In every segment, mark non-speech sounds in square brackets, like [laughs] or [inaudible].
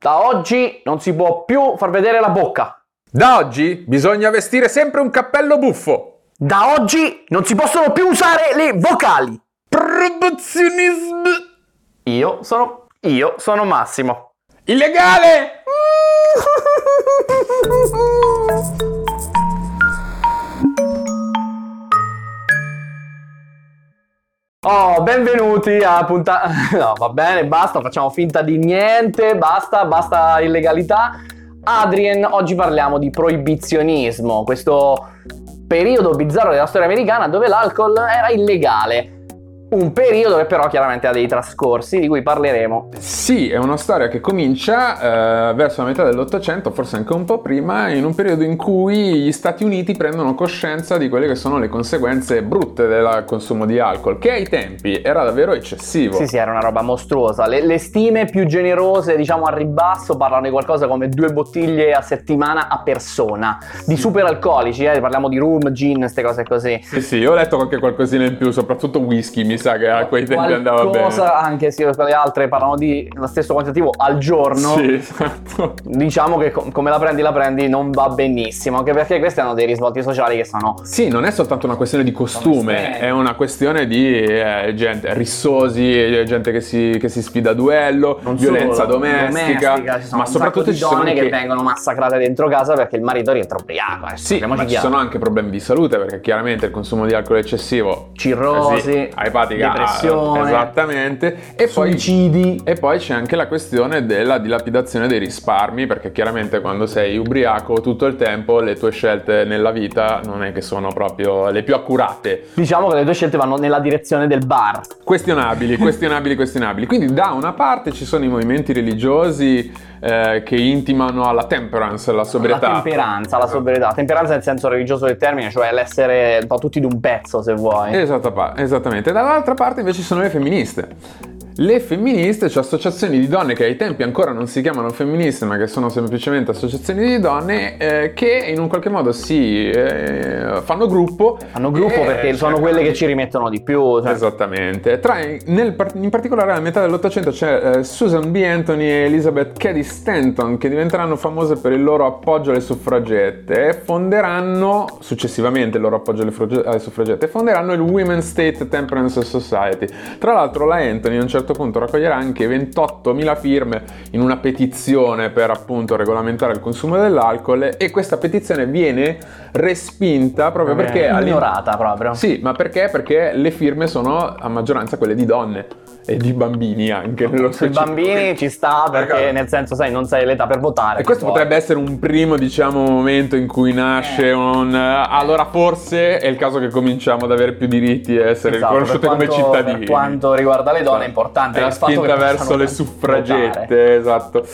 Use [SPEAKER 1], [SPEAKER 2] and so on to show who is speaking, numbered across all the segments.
[SPEAKER 1] Da oggi non si può più far vedere la bocca.
[SPEAKER 2] Da oggi bisogna vestire sempre un cappello buffo.
[SPEAKER 1] Da oggi non si possono più usare le vocali.
[SPEAKER 2] Promozionismo
[SPEAKER 1] Io sono. Io sono Massimo.
[SPEAKER 2] illegale! [laughs]
[SPEAKER 1] Oh, benvenuti a puntata. [laughs] No, va bene, basta, facciamo finta di niente, basta, basta illegalità. Adrien, oggi parliamo di proibizionismo, questo periodo bizzarro della storia americana dove l'alcol era illegale. Un periodo che però chiaramente ha dei trascorsi di cui parleremo.
[SPEAKER 2] Sì, è una storia che comincia eh, verso la metà dell'Ottocento, forse anche un po' prima, in un periodo in cui gli Stati Uniti prendono coscienza di quelle che sono le conseguenze brutte del consumo di alcol, che ai tempi era davvero eccessivo.
[SPEAKER 1] Sì, sì, era una roba mostruosa. Le, le stime più generose, diciamo a ribasso, parlano di qualcosa come due bottiglie a settimana a persona. Di super alcolici, eh, parliamo di rum, gin, queste cose così.
[SPEAKER 2] Sì, sì, ho letto qualche qualcosina in più, soprattutto whisky, mi sa che a quei tempi andava bene.
[SPEAKER 1] Qualcosa, anche se le altre parlano di lo stesso quantitativo al giorno.
[SPEAKER 2] Sì, esatto.
[SPEAKER 1] Diciamo che com- come la prendi la prendi non va benissimo, anche perché questi hanno dei risvolti sociali che sono
[SPEAKER 2] Sì, non è soltanto una questione di costume, è una questione di eh, gente rissosi, gente che si, che si sfida a duello,
[SPEAKER 1] non
[SPEAKER 2] violenza
[SPEAKER 1] solo,
[SPEAKER 2] domestica,
[SPEAKER 1] sono
[SPEAKER 2] ma soprattutto ci sono
[SPEAKER 1] donne che
[SPEAKER 2] anche...
[SPEAKER 1] vengono massacrate dentro casa perché il marito rientra ubriaco. eh,
[SPEAKER 2] Sì, ma ci
[SPEAKER 1] chiaro.
[SPEAKER 2] sono anche problemi di salute perché chiaramente il consumo di alcol eccessivo
[SPEAKER 1] cirrosi,
[SPEAKER 2] sì, epatica,
[SPEAKER 1] depressione,
[SPEAKER 2] esattamente, e poi,
[SPEAKER 1] suicidi.
[SPEAKER 2] e poi c'è anche la questione della dilapidazione dei risparmi perché chiaramente quando sei ubriaco tutto il tempo le tue scelte nella vita non è che sono proprio le più accurate.
[SPEAKER 1] Diciamo che le due scelte vanno nella direzione del bar.
[SPEAKER 2] Questionabili, questionabili, questionabili. Quindi da una parte ci sono i movimenti religiosi eh, che intimano alla temperance, alla sobrietà.
[SPEAKER 1] La temperanza, la sobrietà. Temperanza nel senso religioso del termine, cioè l'essere un po' tutti d'un pezzo, se vuoi.
[SPEAKER 2] Esattamente. Dall'altra parte invece ci sono le femministe. Le femministe, cioè associazioni di donne che ai tempi ancora non si chiamano femministe, ma che sono semplicemente associazioni di donne eh, che in un qualche modo si eh, fanno gruppo.
[SPEAKER 1] Hanno gruppo
[SPEAKER 2] e
[SPEAKER 1] perché sono
[SPEAKER 2] cercano
[SPEAKER 1] quelle che
[SPEAKER 2] di-
[SPEAKER 1] ci rimettono di più. cioè-
[SPEAKER 2] Esattamente. Tra, nel in particolare alla metà dell'Ottocento c'è eh, Susan B. Anthony e Elizabeth Cady Stanton che diventeranno famose per il loro appoggio alle suffragette e fonderanno successivamente il loro appoggio alle, alle suffragette fonderanno il Women's State Temperance Society. Tra l'altro la Anthony a un certo punto raccoglierà anche 28.000 firme in una petizione per appunto regolamentare il consumo dell'alcol e questa petizione viene respinta proprio perché all'in-
[SPEAKER 1] ignorata proprio.
[SPEAKER 2] sì, ma perché? Perché le firme sono a maggioranza quelle di donne e di bambini anche nello
[SPEAKER 1] Sui bambini ci sta perché
[SPEAKER 2] Ecco.
[SPEAKER 1] nel senso, sai, non sei l'età per votare.
[SPEAKER 2] E questo
[SPEAKER 1] poi.
[SPEAKER 2] potrebbe essere un primo, diciamo, momento in cui nasce
[SPEAKER 1] Eh.
[SPEAKER 2] un... Allora forse è il caso che cominciamo ad avere più diritti e essere
[SPEAKER 1] Esatto,
[SPEAKER 2] riconosciute
[SPEAKER 1] per
[SPEAKER 2] come
[SPEAKER 1] quanto-
[SPEAKER 2] cittadini.
[SPEAKER 1] Per quanto riguarda le donne è importante
[SPEAKER 2] È
[SPEAKER 1] fatto
[SPEAKER 2] spinta verso le
[SPEAKER 1] votare.
[SPEAKER 2] suffragette, esatto.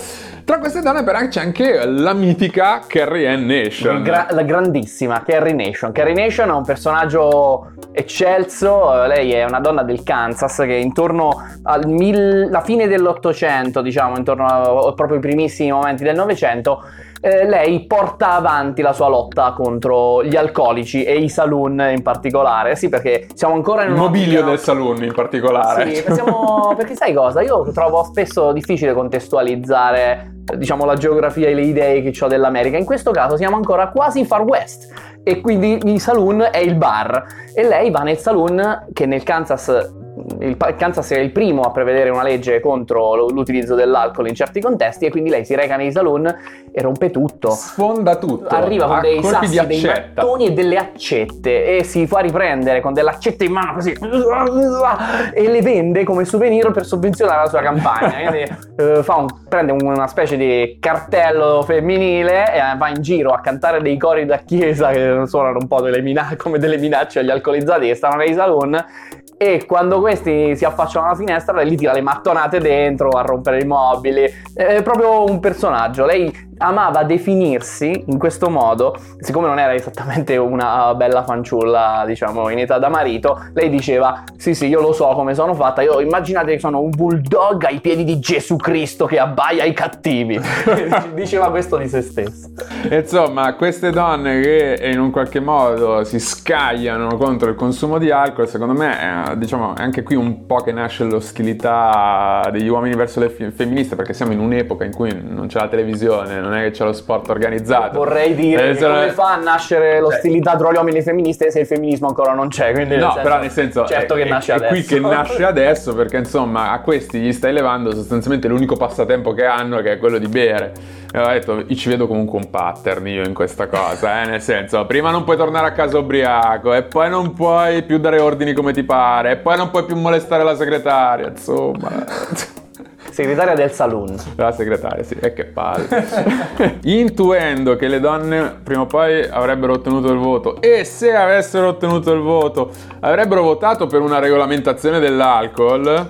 [SPEAKER 2] Tra queste donne però c'è anche la mitica Carrie Ann Nation.
[SPEAKER 1] Gra- la grandissima Carrie Nation. Carrie Nation è un personaggio eccelso, eh, lei è una donna del Kansas che intorno alla fine dell'Ottocento, diciamo, intorno a, proprio ai primissimi momenti del Novecento, eh, lei porta avanti la sua lotta contro gli alcolici e i saloon in particolare. Sì, perché siamo ancora in
[SPEAKER 2] Il
[SPEAKER 1] un
[SPEAKER 2] mobilio del saloon in particolare.
[SPEAKER 1] Sì, pensiamo- [laughs] perché sai cosa? Io trovo spesso difficile contestualizzare, eh, diciamo, la geografia e le idee che ho dell'America. In questo caso siamo ancora quasi in Far West e quindi il saloon è il bar e lei va nel saloon che nel Kansas il Kansas è il primo a prevedere una legge contro l'utilizzo dell'alcol in certi contesti e quindi lei si reca nei saloon e rompe tutto.
[SPEAKER 2] Sfonda tutto.
[SPEAKER 1] Arriva con dei sassi,
[SPEAKER 2] di
[SPEAKER 1] dei mattoni e delle accette e si fa riprendere con delle accette in mano così e le vende come souvenir per sovvenzionare la sua campagna. [laughs] Quindi eh, fa un- prende una specie di cartello femminile e eh, va in giro a cantare dei cori da chiesa che suonano un po' delle mina- come delle minacce agli alcolizzati che stanno nei saloon e quando questi si affacciano alla finestra lei gli tira le mattonate dentro a rompere i mobili. È proprio un personaggio. Lei amava definirsi in questo modo, siccome non era esattamente una bella fanciulla, diciamo, in età da marito, lei diceva, sì sì, io lo so come sono fatta, io immaginate che sono un bulldog ai piedi di Gesù Cristo che abbaia ai cattivi. [laughs] diceva questo di se stesso.
[SPEAKER 2] Insomma, queste donne che in un qualche modo si scagliano contro il consumo di alcol, secondo me, è, diciamo, è anche qui un po' che nasce l'ostilità degli uomini verso le femministe, perché siamo in un'epoca in cui non c'è la televisione, non è che c'è lo sport organizzato.
[SPEAKER 1] Vorrei dire eh, come fa a nascere l'ostilità cioè, tra gli uomini e le femministe se il femminismo ancora non c'è.
[SPEAKER 2] no, senso, però nel senso...
[SPEAKER 1] Certo
[SPEAKER 2] è,
[SPEAKER 1] che nasce
[SPEAKER 2] è,
[SPEAKER 1] adesso.
[SPEAKER 2] È qui che nasce adesso perché insomma a questi gli stai levando sostanzialmente l'unico passatempo che hanno che è quello di bere. E ho detto, ci vedo comunque un pattern io in questa cosa, eh? nel senso, prima non puoi tornare a casa ubriaco e poi non puoi più dare ordini come ti pare e poi non puoi più molestare la segretaria, insomma...
[SPEAKER 1] Segretaria del saloon.
[SPEAKER 2] La segretaria, sì, e che palle. [laughs] Intuendo che le donne prima o poi avrebbero ottenuto il voto e se avessero ottenuto il voto avrebbero votato per una regolamentazione dell'alcol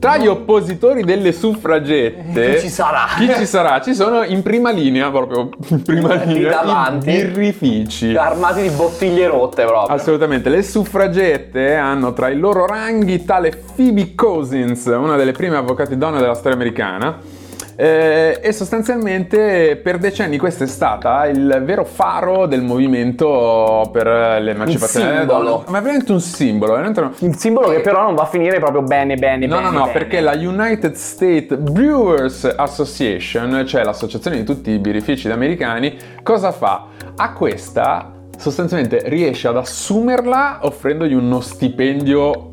[SPEAKER 2] tra gli oppositori delle suffragette,
[SPEAKER 1] chi ci sarà?
[SPEAKER 2] Chi ci sarà? Ci sono in prima linea, proprio in prima linea, davanti, i birrifici.
[SPEAKER 1] Armati di bottiglie rotte proprio.
[SPEAKER 2] Assolutamente. Le suffragette hanno tra i loro ranghi tale Phoebe Cousins, una delle prime avvocate donne della storia americana eh, e sostanzialmente per decenni questa è stata il vero faro del movimento per l'emancipazione delle donne. Ma è veramente un simbolo. Veramente un...
[SPEAKER 1] Un simbolo che però non va a finire proprio bene, bene,
[SPEAKER 2] no,
[SPEAKER 1] bene.
[SPEAKER 2] No, no,
[SPEAKER 1] no,
[SPEAKER 2] perché la United States Brewers Association, cioè l'associazione di tutti i birrifici americani, cosa fa? A questa sostanzialmente riesce ad assumerla offrendogli uno stipendio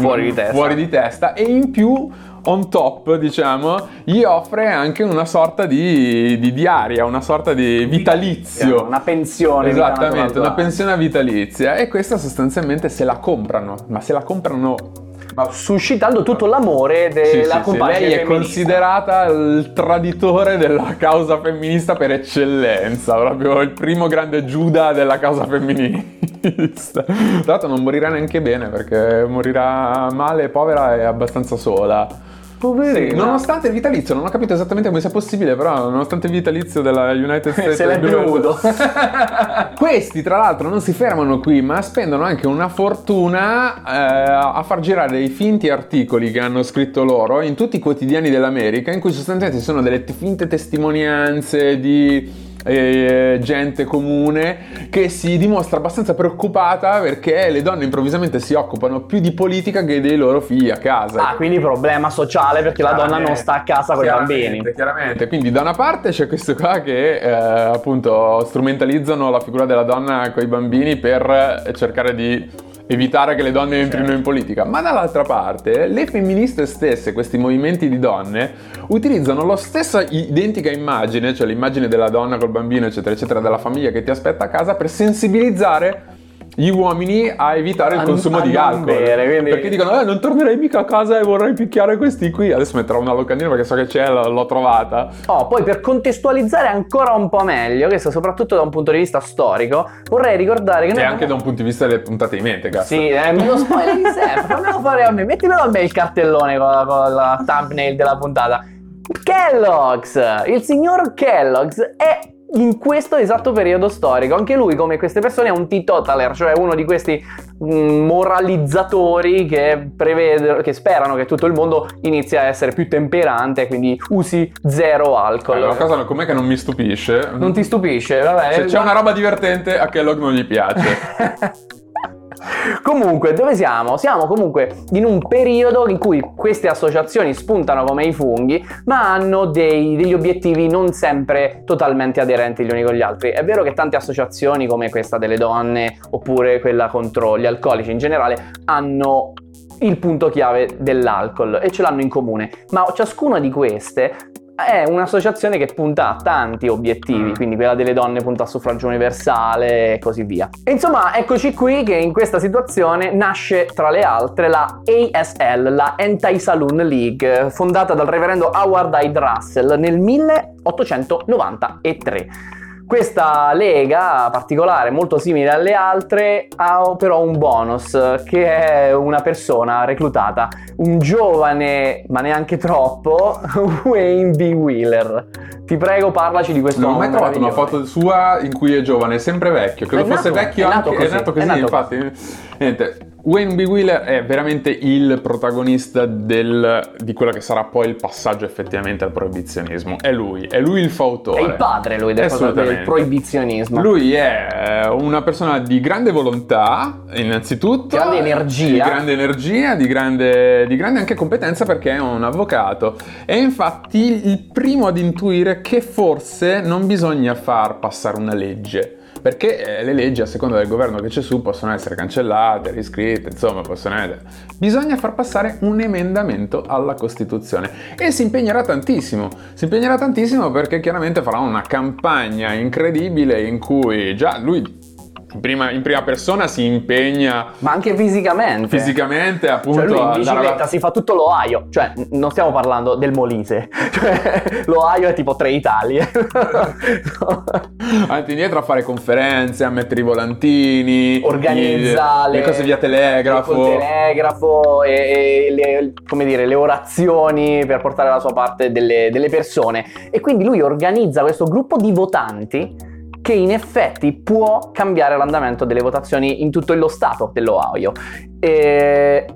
[SPEAKER 1] fuori di testa,
[SPEAKER 2] fuori di testa e in più on top, diciamo, gli offre anche una sorta di, di diaria, una sorta di vitalizio.
[SPEAKER 1] Una pensione.
[SPEAKER 2] Esattamente, una pensione vitalizia. E questa sostanzialmente se la comprano, ma se la comprano
[SPEAKER 1] ma suscitando tutto l'amore della sì, sì, compagna
[SPEAKER 2] sì. Lei è considerata il traditore della causa femminista per eccellenza, proprio il primo grande Giuda della causa femminista. Tra l'altro non morirà neanche bene perché morirà male, povera e abbastanza sola. Poverino. Sì, nonostante il vitalizio, non ho capito esattamente come sia possibile, però nonostante il vitalizio della United States... [laughs]
[SPEAKER 1] Se l'è bevuto. [laughs]
[SPEAKER 2] Questi, tra l'altro, non si fermano qui, ma spendono anche una fortuna eh, a far girare dei finti articoli che hanno scritto loro in tutti i quotidiani dell'America, in cui sostanzialmente sono delle finte testimonianze di eh, gente comune che si dimostra abbastanza preoccupata perché le donne improvvisamente si occupano più di politica che dei loro figli a casa.
[SPEAKER 1] Ah, quindi problema sociale perché la donna non sta a casa con i bambini.
[SPEAKER 2] Chiaramente, quindi da una parte c'è questo qua che eh, appunto strumentalizzano la figura della donna con i bambini per cercare di evitare che le donne entrino in politica, ma dall'altra parte le femministe stesse, questi movimenti di donne, utilizzano la stessa identica immagine, cioè l'immagine della donna col bambino, eccetera, eccetera, della famiglia che ti aspetta a casa per sensibilizzare gli uomini a evitare il consumo di alcol. Bere, quindi... Perché dicono, eh, non tornerei mica a casa e vorrei picchiare questi qui. Adesso metterò una locandina perché so che c'è, l'ho trovata.
[SPEAKER 1] Oh, poi per contestualizzare ancora un po' meglio, questo soprattutto da un punto di vista storico, vorrei ricordare che...
[SPEAKER 2] E anche da un punto di vista delle puntate di mente, cazzo.
[SPEAKER 1] Sì, eh, me lo spoiler di sempre, [laughs] fammelo fare a me, mettimelo a me il cartellone con la, con la thumbnail della puntata. Kellogg's, il signor Kellogg's è in questo esatto periodo storico. Anche lui, come queste persone, è un teetotaler, cioè uno di questi mm, moralizzatori che, prevede, che sperano che tutto il mondo inizi a essere più temperante, quindi usi zero alcol.
[SPEAKER 2] Allora, cosa com'è che non mi stupisce?
[SPEAKER 1] Non ti stupisce? Vabbè.
[SPEAKER 2] Se c'è una roba divertente, a Kellogg non gli piace. [laughs]
[SPEAKER 1] Comunque, dove siamo? Siamo comunque in un periodo in cui queste associazioni spuntano come i funghi, ma hanno dei, degli obiettivi non sempre totalmente aderenti gli uni con gli altri. È vero che tante associazioni come questa delle donne oppure quella contro gli alcolici in generale hanno il punto chiave dell'alcol e ce l'hanno in comune, ma ciascuna di queste è un'associazione che punta a tanti obiettivi, mm. quindi quella delle donne punta al suffragio universale e così via. E insomma, eccoci qui che in questa situazione nasce tra le altre la ASL, la Anti-Saloon League, fondata dal reverendo Howard Hyde Russell nel 1893. Questa lega particolare, molto simile alle altre, ha però un bonus, che è una persona reclutata, un giovane, ma neanche troppo, [laughs] Wayne B. Wheeler. Ti prego, parlaci di questo
[SPEAKER 2] Non ho mai trovato una foto sua in cui è giovane, è sempre vecchio. Credo
[SPEAKER 1] È
[SPEAKER 2] fosse
[SPEAKER 1] nato-
[SPEAKER 2] vecchio
[SPEAKER 1] è nato
[SPEAKER 2] anche.
[SPEAKER 1] così,
[SPEAKER 2] è nato così,
[SPEAKER 1] è nato
[SPEAKER 2] infatti. Niente. Wayne B. Wheeler è veramente il protagonista del- di quello che sarà poi il passaggio effettivamente al proibizionismo. È lui, è lui il fautore.
[SPEAKER 1] È il padre lui del, del proibizionismo.
[SPEAKER 2] Lui è eh, una persona di grande volontà, innanzitutto.
[SPEAKER 1] Grande energia.
[SPEAKER 2] Di grande energia, di grande, di grande anche competenza perché è un avvocato. È infatti il primo ad intuire che forse non bisogna far passare una legge. Perché eh, le leggi, a seconda del governo che c'è su, possono essere cancellate, riscritte, insomma, possono essere. Bisogna far passare un emendamento alla Costituzione. E si impegnerà tantissimo. Si impegnerà tantissimo perché chiaramente farà una campagna incredibile in cui già lui prima, in prima persona si impegna
[SPEAKER 1] Ma anche fisicamente.
[SPEAKER 2] fisicamente, appunto,
[SPEAKER 1] Cioè lui in bicicletta
[SPEAKER 2] la-
[SPEAKER 1] si fa tutto l'Ohio, cioè non stiamo parlando del Molise, [laughs] cioè l'Ohio è tipo tre Italie. [laughs] No.
[SPEAKER 2] avanti indietro a fare conferenze, a mettere i volantini,
[SPEAKER 1] Organizza
[SPEAKER 2] i- le, cose via telegrafo.
[SPEAKER 1] col telegrafo e, e le, come dire, le orazioni per portare la sua parte delle, delle persone. E quindi lui organizza questo gruppo di votanti che in effetti può cambiare l'andamento delle votazioni in tutto lo stato dell'Ohio. E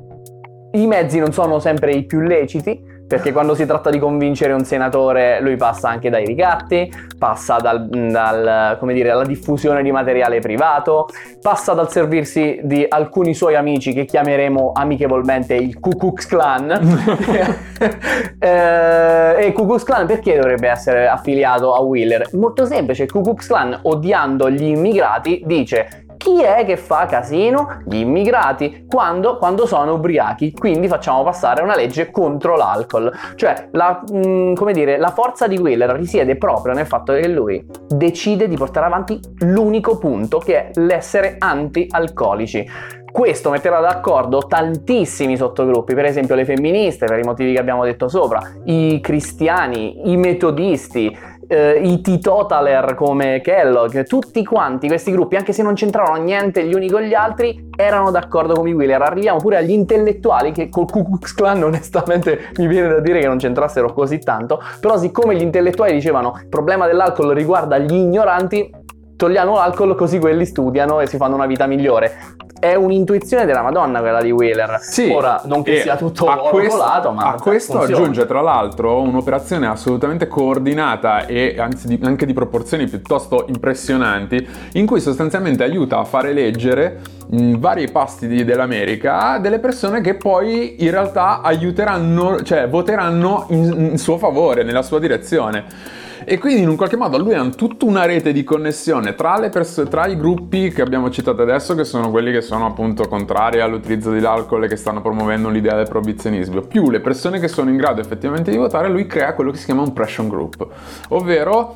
[SPEAKER 1] I mezzi non sono sempre i più leciti, perché quando si tratta di convincere un senatore lui passa anche dai ricatti, passa dal, dal, come dire, alla diffusione di materiale privato, passa dal servirsi di alcuni suoi amici che chiameremo amichevolmente il Ku Klux Klan. [laughs] [laughs] Eh, e Ku Klux Klan perché dovrebbe essere affiliato a Wheeler? Molto semplice, il Ku Klux Klan odiando gli immigrati dice chi è che fa casino? Gli immigrati quando, quando sono ubriachi. Quindi facciamo passare una legge contro l'alcol. Cioè, la, mh, come dire, la forza di Wheeler risiede proprio nel fatto che lui decide di portare avanti l'unico punto che è l'essere anti-alcolici. Questo metterà d'accordo tantissimi sottogruppi, per esempio le femministe, per i motivi che abbiamo detto sopra, i cristiani, i metodisti, eh, i teetotaler come Kellogg, tutti quanti questi gruppi, anche se non c'entravano niente gli uni con gli altri, erano d'accordo con i Wheeler. Arriviamo pure agli intellettuali che col Ku Klux Klan [laughs] onestamente mi viene da dire che non c'entrassero così tanto, però siccome gli intellettuali dicevano il problema dell'alcol riguarda gli ignoranti, togliamo l'alcol così quelli studiano e si fanno una vita migliore. È un'intuizione della Madonna quella di Wheeler.
[SPEAKER 2] Sì,
[SPEAKER 1] Ora, non che sia tutto
[SPEAKER 2] a
[SPEAKER 1] oro
[SPEAKER 2] questo,
[SPEAKER 1] colato, ma
[SPEAKER 2] a questo
[SPEAKER 1] funziona.
[SPEAKER 2] aggiunge tra l'altro un'operazione assolutamente coordinata e anzi di- anche di proporzioni piuttosto impressionanti, in cui sostanzialmente aiuta a fare leggere in vari pasti di- dell'America delle persone che poi in realtà aiuteranno, cioè voteranno in, in suo favore, nella sua direzione. E quindi in un qualche modo lui ha tutta una rete di connessione tra, le pers- tra i gruppi che abbiamo citato adesso, che sono quelli che sono appunto contrari all'utilizzo dell'alcol e che stanno promuovendo l'idea del proibizionismo, più le persone che sono in grado effettivamente di votare, lui crea quello che si chiama un pressure group, ovvero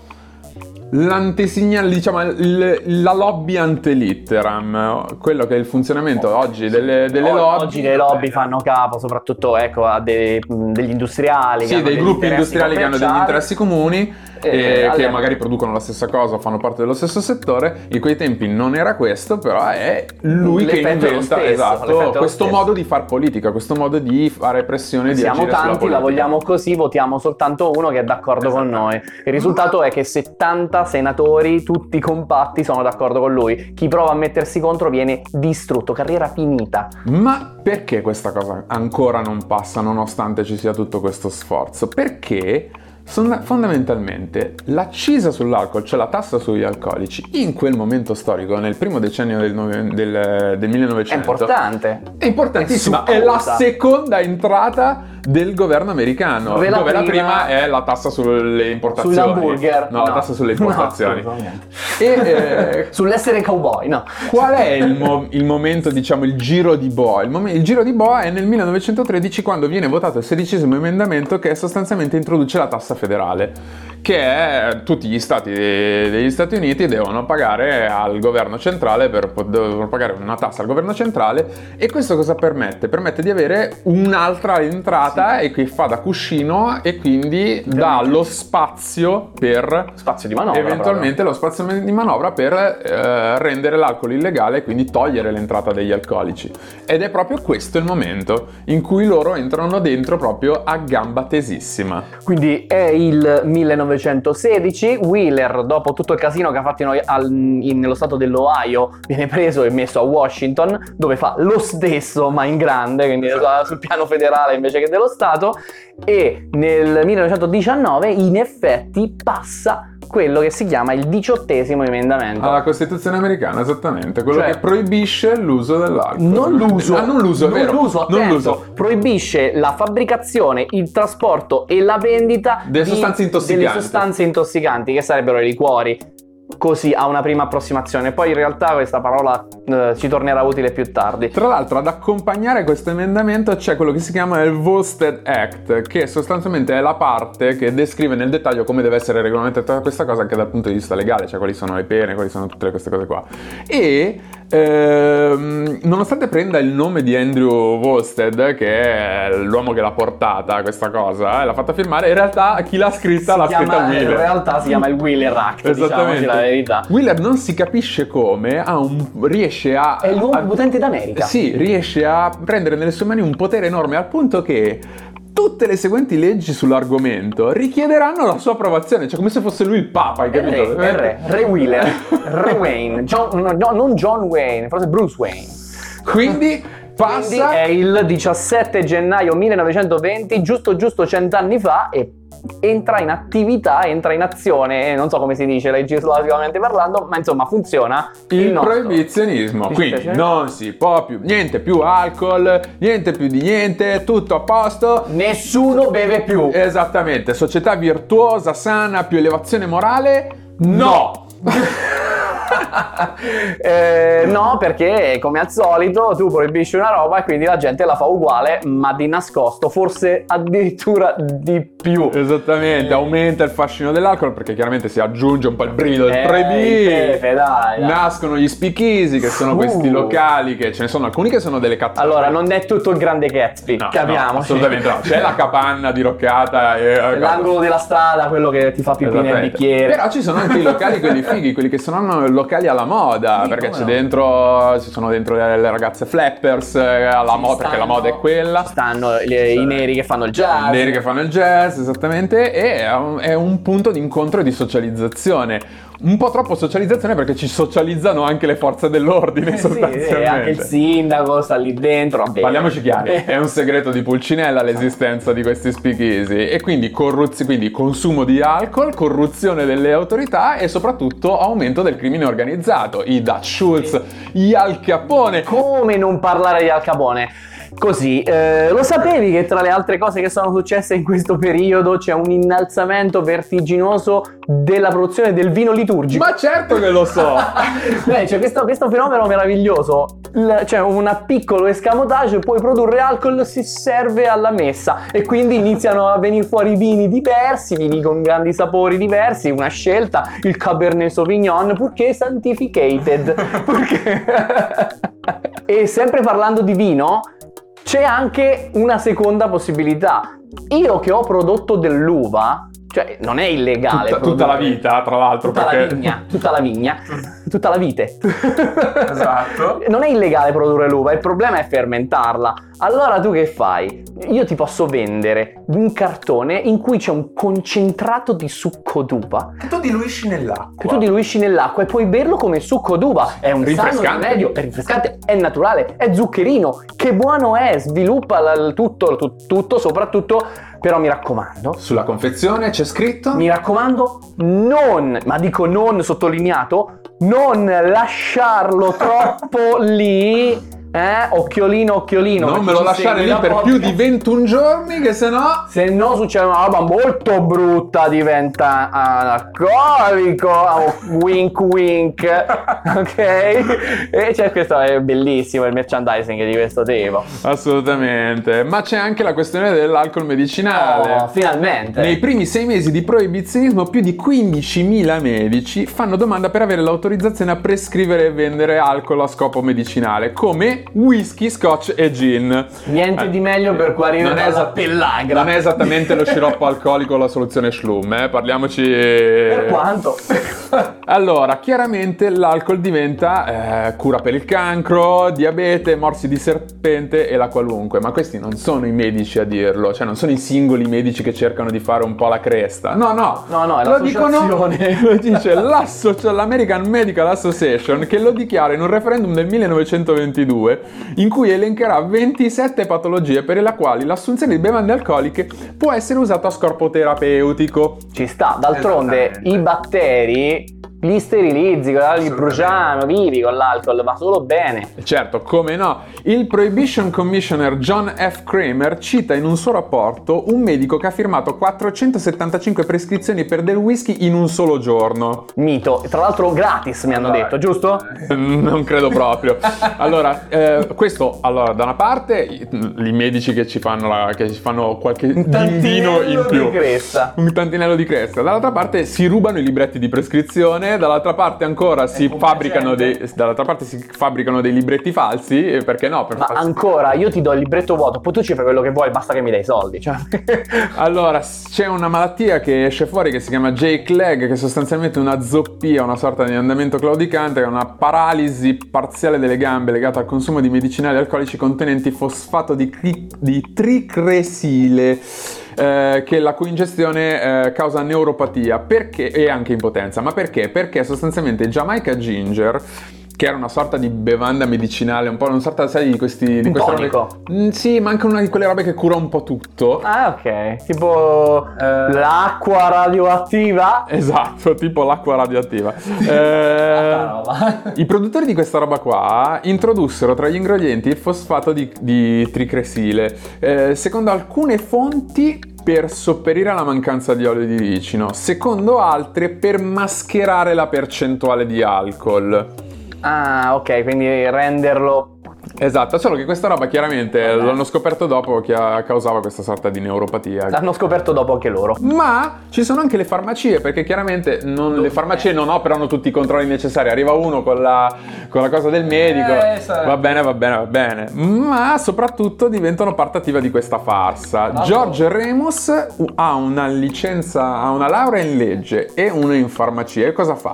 [SPEAKER 2] l'antesignale, diciamo, il- la lobby antelitteram, quello che è il funzionamento oggi delle, delle
[SPEAKER 1] O-
[SPEAKER 2] lobby.
[SPEAKER 1] Oggi le lobby fanno capo soprattutto ecco, a dei- degli industriali.
[SPEAKER 2] Sì, dei gruppi industriali che hanno degli interessi comuni
[SPEAKER 1] Eh,
[SPEAKER 2] che magari producono la stessa cosa, fanno parte dello stesso settore. In quei tempi non era questo, però è lui che inventa
[SPEAKER 1] stesso,
[SPEAKER 2] esatto, questo modo di far politica, questo modo di fare pressione di
[SPEAKER 1] Siamo
[SPEAKER 2] agire sulla
[SPEAKER 1] tanti, la vogliamo così, votiamo soltanto uno che è d'accordo con noi. Il risultato è che 70 senatori, tutti compatti, sono d'accordo con lui. Chi prova a mettersi contro viene distrutto, carriera finita.
[SPEAKER 2] Ma perché questa cosa ancora non passa nonostante ci sia tutto questo sforzo? Perché son- fondamentalmente l'accisa sull'alcol, cioè la tassa sugli alcolici, in quel momento storico, nel primo decennio del, nove- del- del 1900,
[SPEAKER 1] È importante.
[SPEAKER 2] È importantissima,
[SPEAKER 1] È
[SPEAKER 2] è, la seconda entrata del governo americano,
[SPEAKER 1] Dove
[SPEAKER 2] dove,
[SPEAKER 1] la
[SPEAKER 2] la,
[SPEAKER 1] prima-
[SPEAKER 2] prima... è la tassa sulle importazioni.
[SPEAKER 1] Sull'hamburger.
[SPEAKER 2] No, la tassa sulle importazioni.
[SPEAKER 1] No,
[SPEAKER 2] e [laughs] eh,
[SPEAKER 1] Sull'essere cowboy, no.
[SPEAKER 2] Qual è il, mo- il momento, diciamo, il giro di boa? Il, mom- il giro di boa è nel 1913 quando viene votato il sedicesimo emendamento che sostanzialmente introduce la tassa federale, che tutti gli stati degli Stati Uniti devono pagare al governo centrale per devono pagare una tassa al governo centrale e questo cosa permette? Permette di avere un'altra entrata sì. e che fa da cuscino e quindi dà lo spazio per
[SPEAKER 1] spazio di manovra
[SPEAKER 2] eventualmente proprio. lo spazio di manovra per eh, rendere l'alcol illegale e quindi togliere l'entrata degli alcolici ed è proprio questo il momento in cui loro entrano dentro proprio a gamba tesissima
[SPEAKER 1] quindi è il 1916 Wheeler dopo tutto il casino che ha fatto in, al, in, nello stato dell'Ohio viene preso e messo a Washington dove fa lo stesso ma in grande quindi sul piano federale invece che dello Stato e nel 1919 in effetti passa quello che si chiama il diciottesimo emendamento.
[SPEAKER 2] Alla Costituzione americana, esattamente, quello cioè, che proibisce l'uso dell'alcol.
[SPEAKER 1] Non l'uso,
[SPEAKER 2] ah, non l'uso,
[SPEAKER 1] non
[SPEAKER 2] vero?
[SPEAKER 1] L'uso, non l'uso. Proibisce la fabbricazione, il trasporto e la vendita
[SPEAKER 2] delle sostanze intossicanti.
[SPEAKER 1] Delle sostanze intossicanti, che sarebbero i liquori, così a una prima approssimazione. Poi in realtà questa parola eh, ci tornerà utile più tardi.
[SPEAKER 2] Tra l'altro, ad accompagnare questo emendamento c'è quello che si chiama il Volstead Act, che sostanzialmente è la parte che descrive nel dettaglio come deve essere regolamentata questa cosa anche dal punto di vista legale, cioè quali sono le pene, quali sono tutte queste cose qua. E ehm, nonostante prenda il nome di Andrew Volstead, che è l'uomo che l'ha portata questa cosa, e l'ha fatta firmare, in realtà chi l'ha scritta
[SPEAKER 1] si
[SPEAKER 2] l'ha
[SPEAKER 1] chiama,
[SPEAKER 2] scritta Wheeler.
[SPEAKER 1] In realtà si chiama il Wheeler Act, Esattamente. la verità.
[SPEAKER 2] Wheeler non si capisce come ha un, riesce a...
[SPEAKER 1] È l'uomo più potente d'America.
[SPEAKER 2] Sì, riesce a prendere nelle sue mani un potere enorme al punto che tutte le seguenti leggi sull'argomento richiederanno la sua approvazione, cioè come se fosse lui il papa, hai capito?
[SPEAKER 1] Re, re, re Wheeler, Re [laughs] Wayne, John, no, non John Wayne, forse Bruce Wayne.
[SPEAKER 2] Quindi passa...
[SPEAKER 1] Quindi è il 17 gennaio 1920, giusto giusto cent'anni fa e entra in attività, entra in azione, non so come si dice legislativamente parlando, ma insomma funziona
[SPEAKER 2] il, il proibizionismo. Quindi non si può più, niente più alcol, niente più di niente, tutto a posto.
[SPEAKER 1] Nessuno beve più.
[SPEAKER 2] Esattamente, società virtuosa, sana, più elevazione morale? No! [laughs] [laughs]
[SPEAKER 1] eh, no, perché come al solito tu proibisci una roba e quindi la gente la fa uguale, ma di nascosto, forse addirittura di più.
[SPEAKER 2] Esattamente, aumenta il fascino dell'alcol perché chiaramente si aggiunge un po' il brivido del eh, proibire.
[SPEAKER 1] Dai, dai.
[SPEAKER 2] Nascono gli speakeasy che sono uh. questi locali che ce ne sono alcuni che sono delle cazzate.
[SPEAKER 1] Allora, non è tutto il grande Gatsby, no, capiamo. No,
[SPEAKER 2] assolutamente no. C'è la capanna diroccata e
[SPEAKER 1] eh, l'angolo della strada, quello che ti fa pipì nel bicchiere.
[SPEAKER 2] Però ci sono anche i locali quelli fighi, quelli che sono locali alla moda, sì, perché c'è no? dentro, ci sono dentro le ragazze flappers eh, alla moda, perché la moda è quella.
[SPEAKER 1] Ci stanno le, i neri che fanno il jazz.
[SPEAKER 2] I neri che fanno il jazz, esattamente, e è un, è un punto di incontro e di socializzazione un po' troppo socializzazione perché ci socializzano anche le forze dell'ordine eh sostanzialmente. Sì,
[SPEAKER 1] anche il sindaco sta lì dentro.
[SPEAKER 2] Vabbè. Parliamoci chiari, è un segreto di Pulcinella l'esistenza di questi speakeasy e quindi, corruz- quindi consumo di alcol, corruzione delle autorità e soprattutto aumento del crimine organizzato. I Dutch Schultz, gli Al Capone.
[SPEAKER 1] Come non parlare di Al Capone? Così, eh, lo sapevi che tra le altre cose che sono successe in questo periodo c'è un innalzamento vertiginoso della produzione del vino liturgico?
[SPEAKER 2] Ma certo che lo so! [laughs]
[SPEAKER 1] Beh, c'è questo, questo, fenomeno meraviglioso, L- c'è un piccolo escamotage, puoi produrre alcol, si serve alla messa e quindi iniziano a venire fuori vini diversi, vini con grandi sapori diversi, una scelta, il Cabernet Sauvignon, purché santificated. [laughs] Purché... [laughs] e sempre parlando di vino, c'è anche una seconda possibilità. Io che ho prodotto dell'uva, cioè non è illegale.
[SPEAKER 2] Tutta, tutta la vita, tra l'altro.
[SPEAKER 1] Tutta perché... la vigna, tutta la vigna, [laughs] tutta la vite.
[SPEAKER 2] esatto. [laughs]
[SPEAKER 1] Non è illegale produrre l'uva, il problema è fermentarla. Allora tu che fai? Io ti posso vendere un cartone in cui c'è un concentrato di succo d'uva.
[SPEAKER 2] Che tu diluisci nell'acqua.
[SPEAKER 1] Che tu diluisci nell'acqua e puoi berlo come succo d'uva. È un sano rimedio, è rinfrescante, è naturale, è zuccherino. Che buono è, sviluppa il tutto, tutto, soprattutto però mi raccomando.
[SPEAKER 2] Sulla confezione c'è scritto?
[SPEAKER 1] Mi raccomando, non, ma dico non sottolineato, non lasciarlo troppo lì Eh, occhiolino, occhiolino.
[SPEAKER 2] Non me lo
[SPEAKER 1] ci
[SPEAKER 2] lasciare lì per più di 21 giorni, che sennò.
[SPEAKER 1] Se no succede una roba molto brutta, diventa anacolico, wink wink, [laughs] ok? E c'è questo, è bellissimo il merchandising di questo tipo.
[SPEAKER 2] Assolutamente. Ma c'è anche la questione dell'alcol medicinale.
[SPEAKER 1] Oh, finalmente.
[SPEAKER 2] Nei primi sei mesi di proibizionismo più di 15.000 medici fanno domanda per avere l'autorizzazione a prescrivere e vendere alcol a scopo medicinale, come whisky, scotch e gin.
[SPEAKER 1] Niente di meglio per guarire
[SPEAKER 2] Non è,
[SPEAKER 1] dalla pellagra.
[SPEAKER 2] non è esattamente lo sciroppo [laughs] alcolico la soluzione Schlum, eh? parliamoci...
[SPEAKER 1] Per quanto? [laughs]
[SPEAKER 2] Allora, chiaramente l'alcol diventa eh, cura per il cancro, diabete, morsi di serpente e la qualunque, ma questi non sono i medici a dirlo, cioè non sono i singoli medici che cercano di fare un po' la cresta. No, no,
[SPEAKER 1] No, no, è
[SPEAKER 2] lo dicono, [laughs] lo dice l'American Medical Association che lo dichiara in un referendum del 1922 in cui elencherà 27 patologie per le quali l'assunzione di bevande alcoliche può essere usato a scopo terapeutico.
[SPEAKER 1] Ci sta, d'altronde i batteri li sterilizzi, li bruciamo, vivi con l'alcol, va solo bene.
[SPEAKER 2] Certo, come no? Il Prohibition Commissioner John F. Kramer cita in un suo rapporto un medico che ha firmato 475 prescrizioni per del whisky in un solo giorno.
[SPEAKER 1] Mito, tra l'altro gratis mi hanno
[SPEAKER 2] Allora,
[SPEAKER 1] detto, giusto? [laughs]
[SPEAKER 2] Non credo proprio. Allora, eh, questo, allora, da una parte, i, medici che ci fanno, la- che ci fanno qualche dindino in più.
[SPEAKER 1] di cresta.
[SPEAKER 2] Un tantinello di cresta. Dall'altra parte si rubano i libretti di prescrizione, dall'altra parte ancora si fabbricano dei, dall'altra parte si fabbricano dei libretti falsi, e perché no? Per
[SPEAKER 1] Ma
[SPEAKER 2] far-
[SPEAKER 1] ancora, io ti do il libretto vuoto, poi tu ci fai quello che vuoi, basta che mi dai i soldi. Cioè. [laughs]
[SPEAKER 2] Allora, c'è una malattia che esce fuori che si chiama Jake Leg, che è sostanzialmente una zoppia, una sorta di andamento claudicante, che è una paralisi parziale delle gambe legata al consumo di medicinali alcolici contenenti fosfato di, cri- di tricresile. Eh, che la cui ingestione eh, causa neuropatia perché, e anche impotenza. Ma perché? Perché sostanzialmente Jamaica Ginger, che era una sorta di bevanda medicinale, un po' una sorta, sai, di questi... Di
[SPEAKER 1] Un tonico.
[SPEAKER 2] Mm, sì, ma anche una di quelle robe che cura un po' tutto.
[SPEAKER 1] Ah, ok. Tipo
[SPEAKER 2] Eh.
[SPEAKER 1] l'acqua radioattiva.
[SPEAKER 2] Esatto, tipo l'acqua radioattiva. [laughs] Eh,
[SPEAKER 1] roba.
[SPEAKER 2] I produttori di questa roba qua introdussero tra gli ingredienti il fosfato di, di tricresile. Eh, secondo alcune fonti per sopperire alla mancanza di olio di ricino, secondo altre per mascherare la percentuale di alcol.
[SPEAKER 1] Ah, ok, quindi renderlo
[SPEAKER 2] Esatto, solo che questa roba chiaramente
[SPEAKER 1] Vabbè.
[SPEAKER 2] l'hanno scoperto dopo che causava questa sorta di neuropatia.
[SPEAKER 1] l'hanno scoperto dopo anche loro.
[SPEAKER 2] Ma ci sono anche le farmacie, perché chiaramente non- le farmacie non operano tutti i controlli necessari. Arriva uno con la, con la cosa del medico,
[SPEAKER 1] Eh,
[SPEAKER 2] va bene, va bene, va bene. Ma soprattutto diventano parte attiva di questa farsa.
[SPEAKER 1] Bravo.
[SPEAKER 2] George Remus ha una licenza, ha una laurea in legge e una in farmacia. E cosa fa?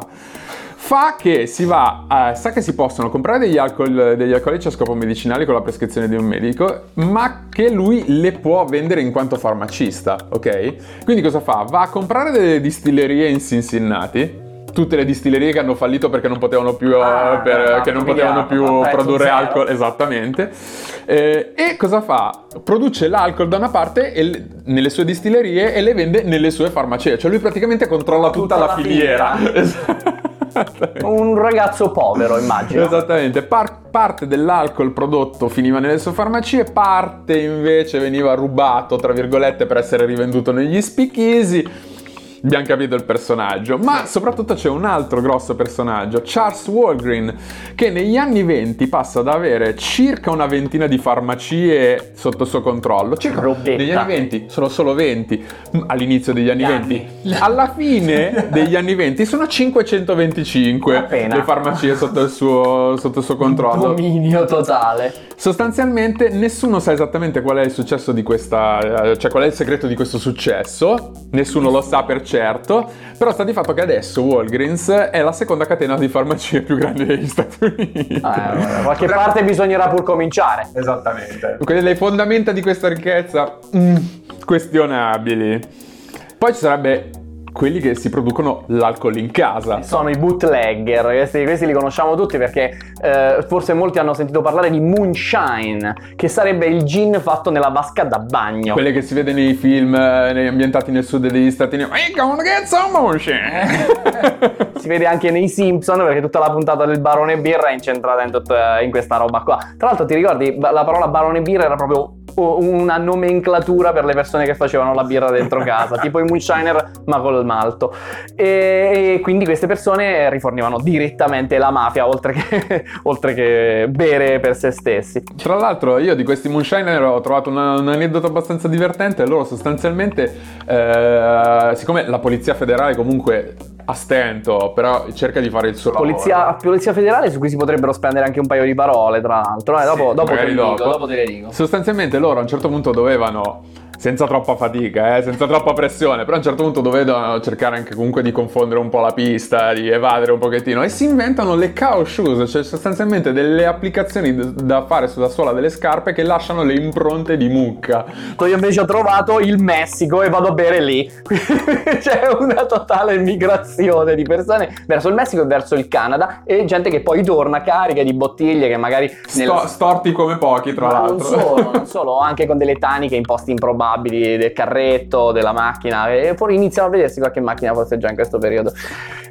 [SPEAKER 2] Fa che si va, a- sa che si possono comprare degli, alcol, degli alcolici a scopo medicinale con la prescrizione di un medico, ma che lui le può vendere in quanto farmacista, ok? Quindi cosa fa? Va a comprare delle distillerie in Cincinnati, tutte le distillerie che hanno fallito perché non potevano più, eh,
[SPEAKER 1] Ah,
[SPEAKER 2] per- che non potevano più
[SPEAKER 1] prezzo
[SPEAKER 2] produrre alcol, esattamente. Eh, e cosa fa? Produce l'alcol da una parte e le- nelle sue distillerie e le vende nelle sue farmacie, cioè lui praticamente controlla tutta,
[SPEAKER 1] Tutta
[SPEAKER 2] la,
[SPEAKER 1] la
[SPEAKER 2] filiera. [laughs] Esatto.
[SPEAKER 1] Un ragazzo povero, immagino.
[SPEAKER 2] Esattamente, Par- parte dell'alcol prodotto finiva nelle sue farmacie, parte invece veniva rubato, tra virgolette, per essere rivenduto negli speakeasy. Abbiamo capito il personaggio, ma soprattutto c'è un altro grosso personaggio, Charles Walgreen, che negli anni 20 passa ad avere circa una ventina di farmacie sotto suo controllo. Circa
[SPEAKER 1] Robetta.
[SPEAKER 2] negli anni 20 sono solo 20 mm, all'inizio degli anni
[SPEAKER 1] Gli
[SPEAKER 2] 20.
[SPEAKER 1] anni.
[SPEAKER 2] Alla fine [laughs] degli anni 20 sono 525
[SPEAKER 1] Appena.
[SPEAKER 2] le farmacie sotto il suo, sotto il suo controllo.
[SPEAKER 1] Dominio totale.
[SPEAKER 2] Sostanzialmente nessuno sa esattamente qual è il successo di questa, eh, cioè qual è il segreto di questo successo, nessuno lo sa per certo, però sta di fatto che adesso Walgreens è la seconda catena di farmacie più grande degli Stati Uniti.
[SPEAKER 1] Ah, da qualche parte bisognerà pur cominciare.
[SPEAKER 2] Esattamente. Quelle le fondamenta di questa ricchezza mm, questionabili. Poi ci sarebbe quelli che si producono l'alcol in casa.
[SPEAKER 1] Sono i bootlegger, questi, questi li conosciamo tutti perché eh, forse molti hanno sentito parlare di moonshine, che sarebbe il gin fatto nella vasca da bagno.
[SPEAKER 2] Quelle che si vede nei film eh, ambientati nel sud degli Stati Uniti.
[SPEAKER 1] Si vede anche nei Simpson perché tutta la puntata del barone birra è incentrata in, tutta, in questa roba qua. Tra l'altro ti ricordi, la parola barone birra era proprio una nomenclatura per le persone che facevano la birra dentro [laughs] casa, tipo i moonshiner ma col malto. E, e, quindi queste persone rifornivano direttamente la mafia oltre che, [laughs] oltre che bere per se stessi.
[SPEAKER 2] Tra l'altro io di questi moonshiner ho trovato una, un aneddoto abbastanza divertente, loro sostanzialmente, eh, siccome la polizia federale comunque a stento, però cerca di fare il suo
[SPEAKER 1] polizia,
[SPEAKER 2] lavoro.
[SPEAKER 1] Polizia federale su cui si potrebbero spendere anche un paio di parole, tra l'altro. Eh, dopo,
[SPEAKER 2] sì,
[SPEAKER 1] dopo, te
[SPEAKER 2] dopo.
[SPEAKER 1] dico, dopo te le dico.
[SPEAKER 2] Sostanzialmente loro a un certo punto dovevano senza troppa fatica, eh, senza troppa pressione, però a un certo punto dovevano cercare anche comunque di confondere un po' la pista, di evadere un pochettino e si inventano le cow shoes, cioè sostanzialmente delle applicazioni da fare sulla suola delle scarpe che lasciano le impronte di mucca.
[SPEAKER 1] Io invece ho trovato il Messico e vado a bere lì. [laughs] C'è una totale migrazione di persone verso il Messico e verso il Canada e gente che poi torna carica di bottiglie che magari...
[SPEAKER 2] Nel... storti come pochi tra Ma l'altro.
[SPEAKER 1] Non solo, [laughs] non solo, anche con delle taniche in posti improbabili probabili del carretto, della macchina e poi iniziano a vedersi qualche macchina forse già in questo periodo.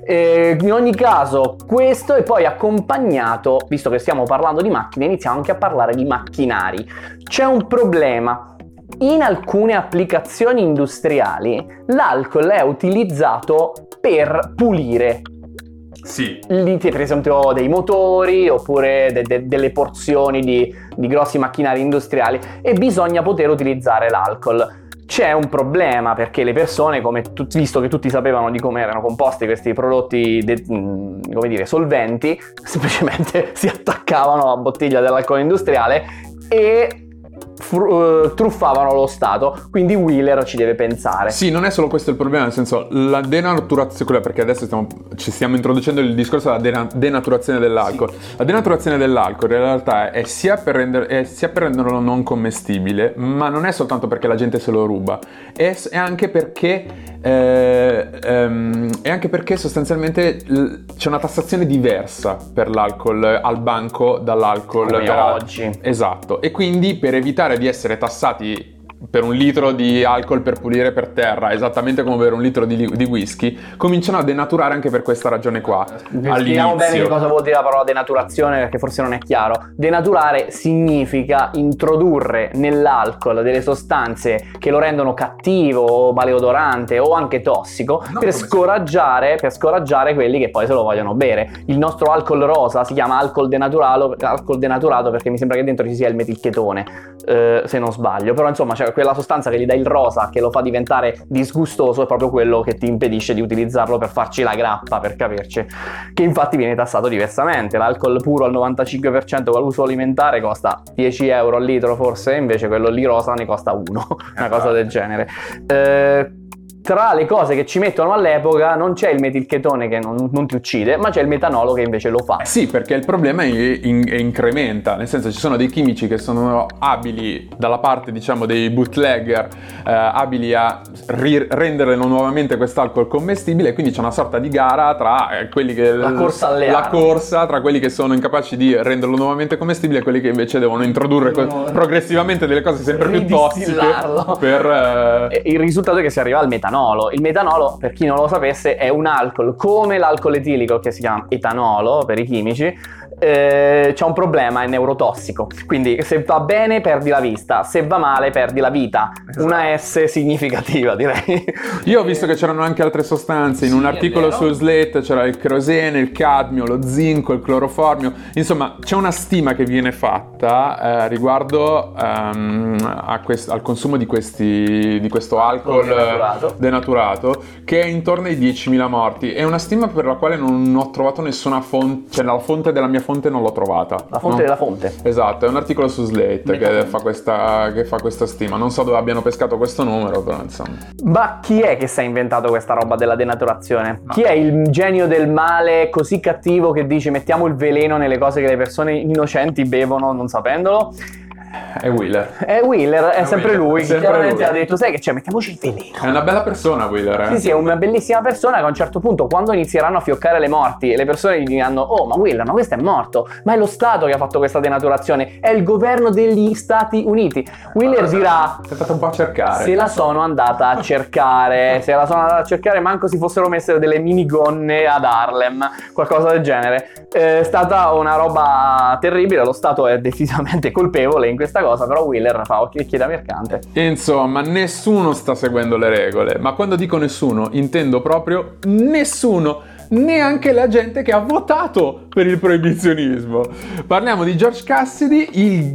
[SPEAKER 1] E in ogni caso questo è poi accompagnato, visto che stiamo parlando di macchine, iniziamo anche a parlare di macchinari. C'è un problema. In alcune applicazioni industriali l'alcol è utilizzato per pulire
[SPEAKER 2] sì.
[SPEAKER 1] Lì per esempio dei motori oppure de- de- delle porzioni di, di grossi macchinari industriali e bisogna poter utilizzare l'alcol. C'è un problema perché le persone, tu- visto che tutti sapevano di come erano composti questi prodotti, de- come dire, solventi, [laughs] semplicemente si attaccavano alla bottiglia dell'alcol industriale e fr- uh, truffavano lo Stato, quindi Wheeler ci deve pensare.
[SPEAKER 2] Sì, non è solo questo il problema, nel senso la denaturazione, perché adesso stiamo, ci stiamo introducendo il discorso della dena- denaturazione dell'alcol. Sì. La denaturazione dell'alcol in realtà è sia, per render, è sia, per renderlo non commestibile, ma non è soltanto perché la gente se lo ruba, è, è anche perché eh, ehm, anche perché sostanzialmente l- c'è una tassazione diversa per l'alcol al banco dall'alcol
[SPEAKER 1] Come
[SPEAKER 2] per
[SPEAKER 1] oggi.
[SPEAKER 2] Esatto, e quindi per evitare di essere tassati per un litro di alcol per pulire per terra, esattamente come per un litro di, di whisky, cominciano a denaturare anche per questa ragione qua.
[SPEAKER 1] Spieghiamo bene che cosa vuol dire la parola denaturazione perché forse non è chiaro. Denaturare significa introdurre nell'alcol delle sostanze che lo rendono cattivo, maleodorante o anche tossico no, per, scoraggiare, per scoraggiare quelli che poi se lo vogliono bere. Il nostro alcol rosa si chiama alcol denaturato, alcol denaturato perché mi sembra che dentro ci sia il metilchetone, eh, se non sbaglio. Però insomma c'è quella sostanza che gli dà il rosa che lo fa diventare disgustoso è proprio quello che ti impedisce di utilizzarlo per farci la grappa, per capirci. Che infatti viene tassato diversamente. L'alcol puro al 95% con l'uso alimentare costa 10 euro al litro forse, invece quello lì rosa ne costa 1, [laughs] una cosa del genere. Eh, tra le cose che ci mettono all'epoca non c'è il metilchetone che non, non, ti uccide, ma c'è il metanolo che invece lo fa.
[SPEAKER 2] Sì, perché il problema è, in, è incrementa, nel senso ci sono dei chimici che sono abili dalla parte diciamo dei bootlegger, eh, abili a ri- rendere nuovamente quest'alcol commestibile, quindi c'è una sorta di gara tra eh, quelli che...
[SPEAKER 1] La corsa alle
[SPEAKER 2] La corsa tra quelli che sono incapaci di renderlo nuovamente commestibile e quelli che invece devono introdurre no, progressivamente delle cose sempre più tossiche per...
[SPEAKER 1] Eh... Il risultato è che si arriva al metanolo metanolo. Il metanolo, per chi non lo sapesse, è un alcol come l'alcol etilico che si chiama etanolo per i chimici, eh, c'è un problema, è neurotossico. Quindi se va bene perdi la vista, se va male perdi la vita. Esatto. Una S significativa direi.
[SPEAKER 2] Io ho visto che c'erano anche altre sostanze, in sì, un articolo su Slate c'era il kerosene, il cadmio, lo zinco, il cloroformio, insomma c'è una stima che viene fatta eh, riguardo um, quest- al consumo di, questi, di questo alcol denaturato. denaturato che è intorno ai 10.000 morti. È una stima per la quale non ho trovato nessuna fonte, cioè la fonte della mia fonte non l'ho trovata.
[SPEAKER 1] La fonte
[SPEAKER 2] no?
[SPEAKER 1] della fonte.
[SPEAKER 2] Esatto, è un articolo su Slate che fa, questa, che fa, questa, stima. Non so dove abbiano pescato questo numero, però insomma.
[SPEAKER 1] Ma chi è che si è inventato questa roba della denaturazione? No. Chi è il genio del male così cattivo che dice mettiamo il veleno nelle cose che le persone innocenti bevono non sapendolo?
[SPEAKER 2] È Wheeler.
[SPEAKER 1] È Wheeler, è,
[SPEAKER 2] È
[SPEAKER 1] sempre
[SPEAKER 2] Wheeler,
[SPEAKER 1] lui.
[SPEAKER 2] è sempre
[SPEAKER 1] Chiaramente
[SPEAKER 2] lui.
[SPEAKER 1] ha detto, sai che c'è, mettiamoci il veleno.
[SPEAKER 2] È una bella persona Wheeler, eh?
[SPEAKER 1] Sì, sì, è una bellissima persona che a un certo punto, quando inizieranno a fioccare le morti, le persone gli diranno: Oh, ma Wheeler, ma questo è morto. Ma è lo Stato che ha fatto questa denaturazione. È il governo degli Stati Uniti. Wheeler dirà:
[SPEAKER 2] Sei andato un po' a cercare.
[SPEAKER 1] Se la sono andata a cercare, se la sono andata a cercare, manco si fossero messe delle minigonne ad Harlem, qualcosa del genere. È stata una roba terribile. Lo Stato è decisamente colpevole in questa cosa, però Wheeler fa occhi da mercante.
[SPEAKER 2] Insomma, nessuno sta seguendo le regole, ma quando dico nessuno intendo proprio nessuno, neanche la gente che ha votato per il proibizionismo. Parliamo di George Cassidy, il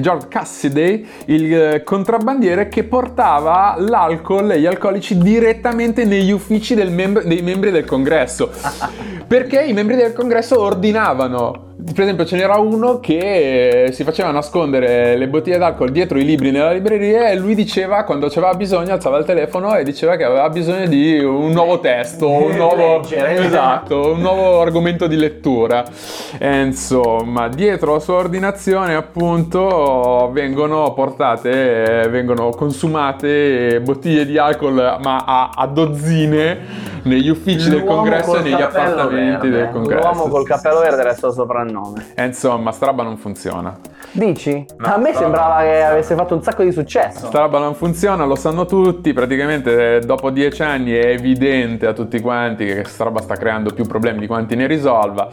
[SPEAKER 2] George Cassidy, il eh, contrabbandiere che portava l'alcol e gli alcolici direttamente negli uffici mem- dei membri del congresso. [laughs] Perché i membri del congresso ordinavano. Per esempio, ce n'era uno che eh, si faceva nascondere le bottiglie d'alcol dietro i libri nella libreria e lui diceva quando c'aveva bisogno, alzava il telefono e diceva che aveva bisogno di un nuovo testo, un nuovo,
[SPEAKER 1] Leggere.
[SPEAKER 2] esatto, un nuovo argomento di lettura. E insomma, dietro la sua ordinazione, appunto, vengono portate, eh, vengono consumate bottiglie di alcol, ma a, a dozzine negli uffici del
[SPEAKER 1] L'uomo
[SPEAKER 2] congresso e negli appartamenti
[SPEAKER 1] verde.
[SPEAKER 2] del congresso.
[SPEAKER 1] L'uomo col cappello verde
[SPEAKER 2] sì.
[SPEAKER 1] suo soprannome.
[SPEAKER 2] E insomma, sta roba non funziona.
[SPEAKER 1] Dici?
[SPEAKER 2] No,
[SPEAKER 1] a me
[SPEAKER 2] no,
[SPEAKER 1] sembrava che avesse fatto un sacco di successo.
[SPEAKER 2] Sta roba non funziona, lo sanno tutti, praticamente eh, dopo dieci anni è evidente a tutti quanti che sta roba sta creando più problemi di quanti ne risolva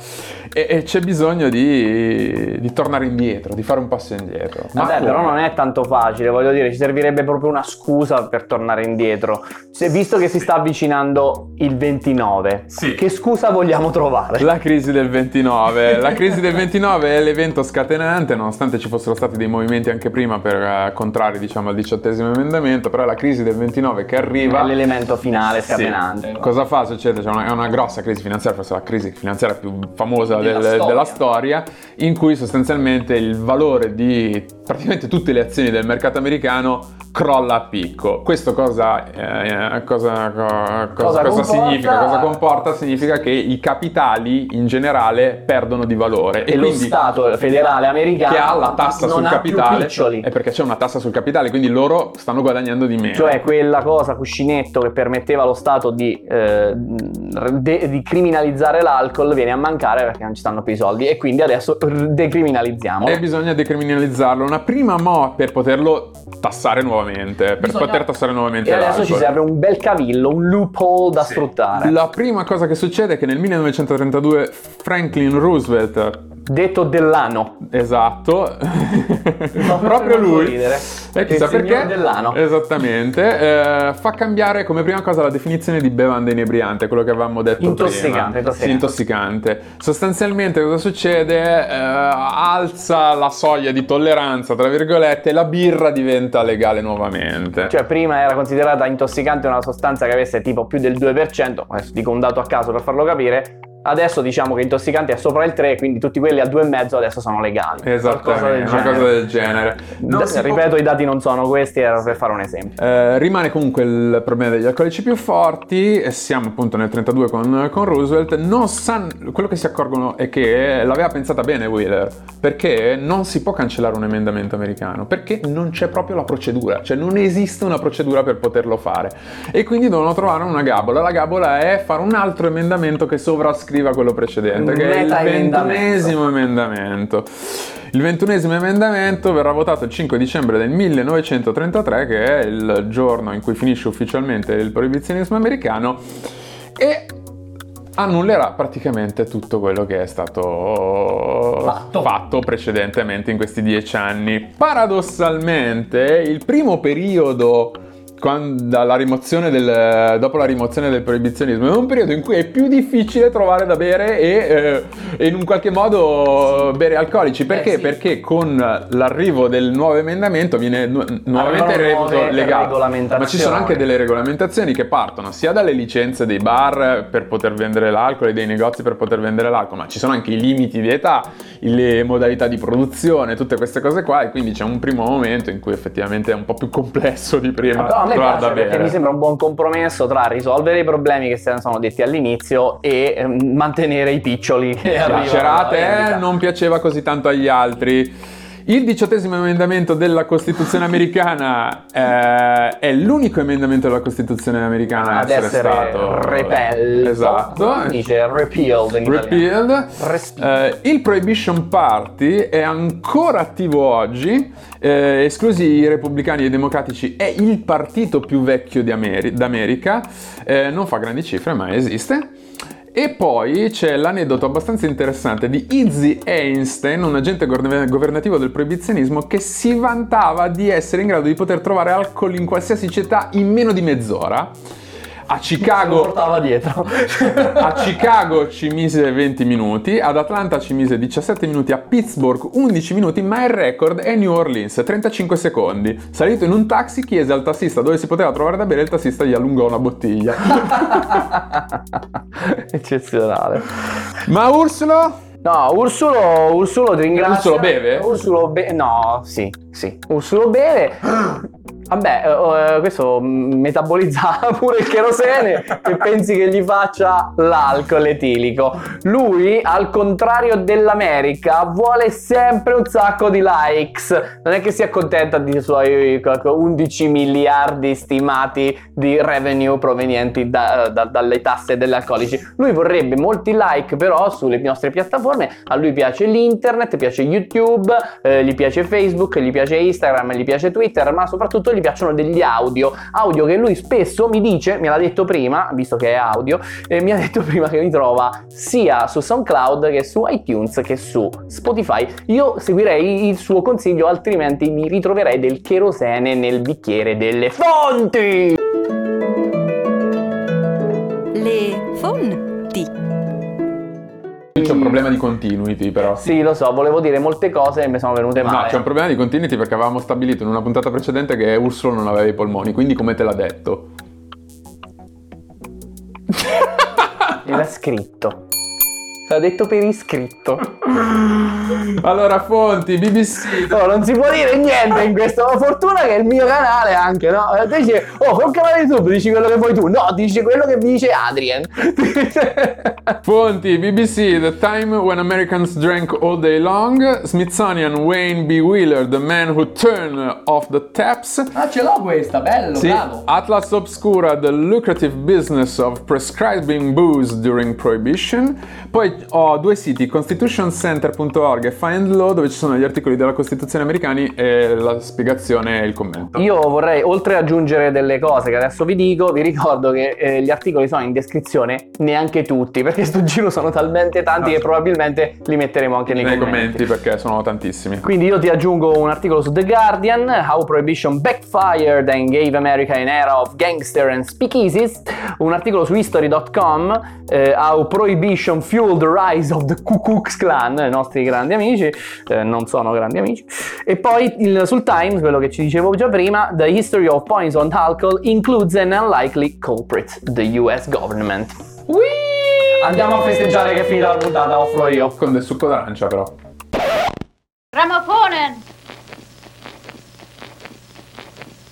[SPEAKER 2] e, e c'è bisogno di, di tornare indietro, di fare un passo indietro.
[SPEAKER 1] Vabbè,
[SPEAKER 2] come?
[SPEAKER 1] però non è tanto facile, voglio dire, ci servirebbe proprio una scusa per tornare indietro. Se, visto che si sta avvicinando il 29,
[SPEAKER 2] Sì.
[SPEAKER 1] che scusa vogliamo trovare?
[SPEAKER 2] La crisi del 29. La [laughs] crisi del 29 è l'evento scatenante, nonostante ci fossero stati dei movimenti anche prima per eh, contrari, diciamo, al diciottesimo emendamento, però la crisi del 29 che arriva.
[SPEAKER 1] È l'elemento finale
[SPEAKER 2] Sì.
[SPEAKER 1] scatenante.
[SPEAKER 2] Cosa fa? Succede? C'è una, è una grossa crisi finanziaria, forse la crisi finanziaria più famosa
[SPEAKER 1] Della
[SPEAKER 2] del-
[SPEAKER 1] storia.
[SPEAKER 2] della storia, in cui sostanzialmente il valore di praticamente tutte le azioni del mercato americano crolla a picco. Questo cosa, eh, cosa, co- cosa-
[SPEAKER 1] Cosa
[SPEAKER 2] cosa significa? Cosa comporta? Significa che i capitali in generale perdono di valore
[SPEAKER 1] E, lo
[SPEAKER 2] quindi
[SPEAKER 1] Stato federale americano
[SPEAKER 2] che ha la tassa sul capitale è perché c'è una tassa sul capitale, quindi loro stanno guadagnando di meno.
[SPEAKER 1] Cioè quella cosa cuscinetto che permetteva allo Stato di, eh, de- di criminalizzare l'alcol viene a mancare perché non ci stanno più i soldi e quindi adesso decriminalizziamo.
[SPEAKER 2] E bisogna decriminalizzarlo. Una prima mo per poterlo tassare nuovamente, per
[SPEAKER 1] Bisogna-
[SPEAKER 2] poter tassare nuovamente
[SPEAKER 1] E adesso ci
[SPEAKER 2] l'alcol.
[SPEAKER 1] serve un bel cavillo, un loophole da sfruttare.
[SPEAKER 2] La prima cosa che succede è che nel 1932 Franklin Roosevelt,
[SPEAKER 1] Detto dell'ano.
[SPEAKER 2] esatto, [laughs] proprio lui,
[SPEAKER 1] ridere.
[SPEAKER 2] e chissà
[SPEAKER 1] Il signor
[SPEAKER 2] perché,
[SPEAKER 1] Dell'ano.
[SPEAKER 2] esattamente, eh, fa cambiare come prima cosa la definizione di bevanda inebriante, quello che avevamo detto
[SPEAKER 1] Intossicante,
[SPEAKER 2] prima.
[SPEAKER 1] intossicante.
[SPEAKER 2] Sì, intossicante. Sostanzialmente cosa succede? Eh, alza la soglia di tolleranza, tra virgolette, la birra diventa legale nuovamente.
[SPEAKER 1] Cioè prima era considerata intossicante una sostanza che avesse tipo più del 2%, adesso dico un dato a caso per farlo capire, adesso diciamo che intossicante è sopra il 3, quindi tutti quelli a 2,5 adesso sono legali.
[SPEAKER 2] Esattamente, una
[SPEAKER 1] genere.
[SPEAKER 2] cosa del genere. Non
[SPEAKER 1] D-
[SPEAKER 2] si può-
[SPEAKER 1] ripeto, i dati non sono questi, era per fare un esempio.
[SPEAKER 2] Eh, rimane comunque il problema degli alcolici più forti, e siamo appunto nel 32 con, con Roosevelt, non san- quello che si accorgono è che l'aveva pensata bene Wheeler, perché non si può cancellare un emendamento americano, perché non c'è proprio la procedura, cioè non esiste una procedura per poterlo fare, e quindi devono trovare una gabola, la gabola è fare un altro emendamento che sovrascriva quello precedente, che è il ventunesimo emendamento. Il ventunesimo emendamento verrà votato il 5 dicembre del 1933, che è il giorno in cui finisce ufficialmente il proibizionismo americano, e annullerà praticamente tutto quello che è stato
[SPEAKER 1] Fatto.
[SPEAKER 2] fatto precedentemente in questi dieci anni. Paradossalmente, il primo periodo quando- dalla rimozione del, dopo la rimozione del proibizionismo è un periodo in cui è più difficile trovare da bere e, eh, in un qualche modo bere alcolici perché?
[SPEAKER 1] Eh, sì.
[SPEAKER 2] perché con l'arrivo del nuovo emendamento viene nu- nuovamente reputo
[SPEAKER 1] regolamentazioni.
[SPEAKER 2] ma ci sono anche delle regolamentazioni che partono sia dalle licenze dei bar per poter vendere l'alcol e dei negozi per poter vendere l'alcol ma ci sono anche i limiti di età le modalità di produzione tutte queste cose qua e quindi c'è un primo momento in cui effettivamente è un po' più complesso di prima
[SPEAKER 1] Però a me
[SPEAKER 2] trovare
[SPEAKER 1] piace
[SPEAKER 2] bere
[SPEAKER 1] mi sembra un buon compromesso tra risolvere i problemi che sono detti all'inizio e ehm, mantenere i piccioli che arrivano
[SPEAKER 2] piacerà a
[SPEAKER 1] dalla
[SPEAKER 2] te,
[SPEAKER 1] vendita.
[SPEAKER 2] non piaceva così tanto agli altri. Il diciottesimo emendamento della Costituzione americana eh, è l'unico emendamento della Costituzione americana
[SPEAKER 1] Ad
[SPEAKER 2] essere,
[SPEAKER 1] essere
[SPEAKER 2] stato
[SPEAKER 1] repelled.
[SPEAKER 2] Esatto.
[SPEAKER 1] Dice repealed in.
[SPEAKER 2] Repealed. Eh, il Prohibition Party è ancora attivo oggi, eh, esclusi i repubblicani e i democratici, è il partito più vecchio di Ameri- d'America, eh, non fa grandi cifre ma esiste. E poi c'è l'aneddoto abbastanza interessante di Izzy Einstein, un agente governativo del proibizionismo, che si vantava di essere in grado di poter trovare alcol in qualsiasi città in meno di mezz'ora. A Chicago
[SPEAKER 1] portava dietro. [laughs]
[SPEAKER 2] a Chicago ci mise 20 minuti, ad Atlanta ci mise 17 minuti, a Pittsburgh 11 minuti, ma il record è New Orleans, 35 secondi. Salito in un taxi, chiese al tassista dove si poteva trovare da bere, il tassista gli allungò una bottiglia. [laughs]
[SPEAKER 1] Eccezionale.
[SPEAKER 2] ma Ursulo?
[SPEAKER 1] No, Ursulo, Ursulo ti ringrazio.
[SPEAKER 2] Ursulo beve?
[SPEAKER 1] Ursulo beve. No, sì, sì. Ursulo beve. [gasps] Vabbè, eh, eh, questo metabolizza [laughs] pure il kerosene e [laughs] pensi che gli faccia l'alcol etilico. Lui, al contrario dell'America, vuole sempre un sacco di likes. Non è che si accontenta dei suoi 11 miliardi stimati di revenue provenienti da- da- dalle tasse degli alcolici. Lui vorrebbe molti like però sulle nostre piattaforme. A lui piace l'internet, piace YouTube, eh, gli piace Facebook, gli piace Instagram, gli piace Twitter, ma soprattutto gli piacciono degli audio. Audio che lui spesso mi dice, me l'ha detto prima, visto che è audio, eh, mi ha detto [laughs] prima che mi trova sia su SoundCloud che su iTunes che su Spotify. Io seguirei il suo consiglio, altrimenti mi ritroverei del kerosene nel bicchiere delle fonti.
[SPEAKER 2] C'è un problema di continuity però.
[SPEAKER 1] Sì, lo so, volevo dire molte cose e mi sono venute
[SPEAKER 2] No,
[SPEAKER 1] male.
[SPEAKER 2] c'è un problema di continuity perché avevamo stabilito in una puntata precedente che Ursulo non aveva i polmoni, quindi come te l'ha detto? [laughs]
[SPEAKER 1] L'ha scritto. L'ha detto per iscritto. [laughs]
[SPEAKER 2] Allora, fonti, BBC,
[SPEAKER 1] Oh, non si può dire niente in questo. Fortuna che è il mio canale anche, no? Te dici, oh, con canale YouTube dici quello che vuoi tu. No, dici quello che dice Adrian. [laughs]
[SPEAKER 2] Fonti BBC, The Time When Americans Drank All Day Long, Smithsonian Wayne B. Wheeler, The Man Who Turned Off the Taps,
[SPEAKER 1] ah, ce l'ho questa, bello,
[SPEAKER 2] sì, Atlas Obscura, The Lucrative Business of Prescribing Booze During Prohibition. Poi ho due siti, constitutioncenter.org e Find Law, dove ci sono gli articoli della Costituzione americani e la spiegazione e il commento.
[SPEAKER 1] Io vorrei, oltre ad aggiungere delle cose che adesso vi dico, vi ricordo che eh, gli articoli sono in descrizione, neanche tutti, perché sto giro sono talmente tanti
[SPEAKER 2] Ah,
[SPEAKER 1] che
[SPEAKER 2] sì.
[SPEAKER 1] probabilmente li metteremo anche nei,
[SPEAKER 2] nei
[SPEAKER 1] commenti.
[SPEAKER 2] commenti perché sono tantissimi.
[SPEAKER 1] Quindi io ti aggiungo un articolo su The Guardian, How Prohibition Backfired and Gave America an Era of Gangster and Speakeasies, un articolo su History.com, eh, How Prohibition Fueled Rise of the Ku Klux Klan, i nostri grandi amici, eh, non sono grandi amici. E poi il, sul Times, quello che ci dicevo già prima, The History of Points Alcohol includes an unlikely culprit, the US government. Whee! Andiamo a festeggiare che è finita la puntata, offro io.
[SPEAKER 2] Con del succo d'arancia però. Ramophonen!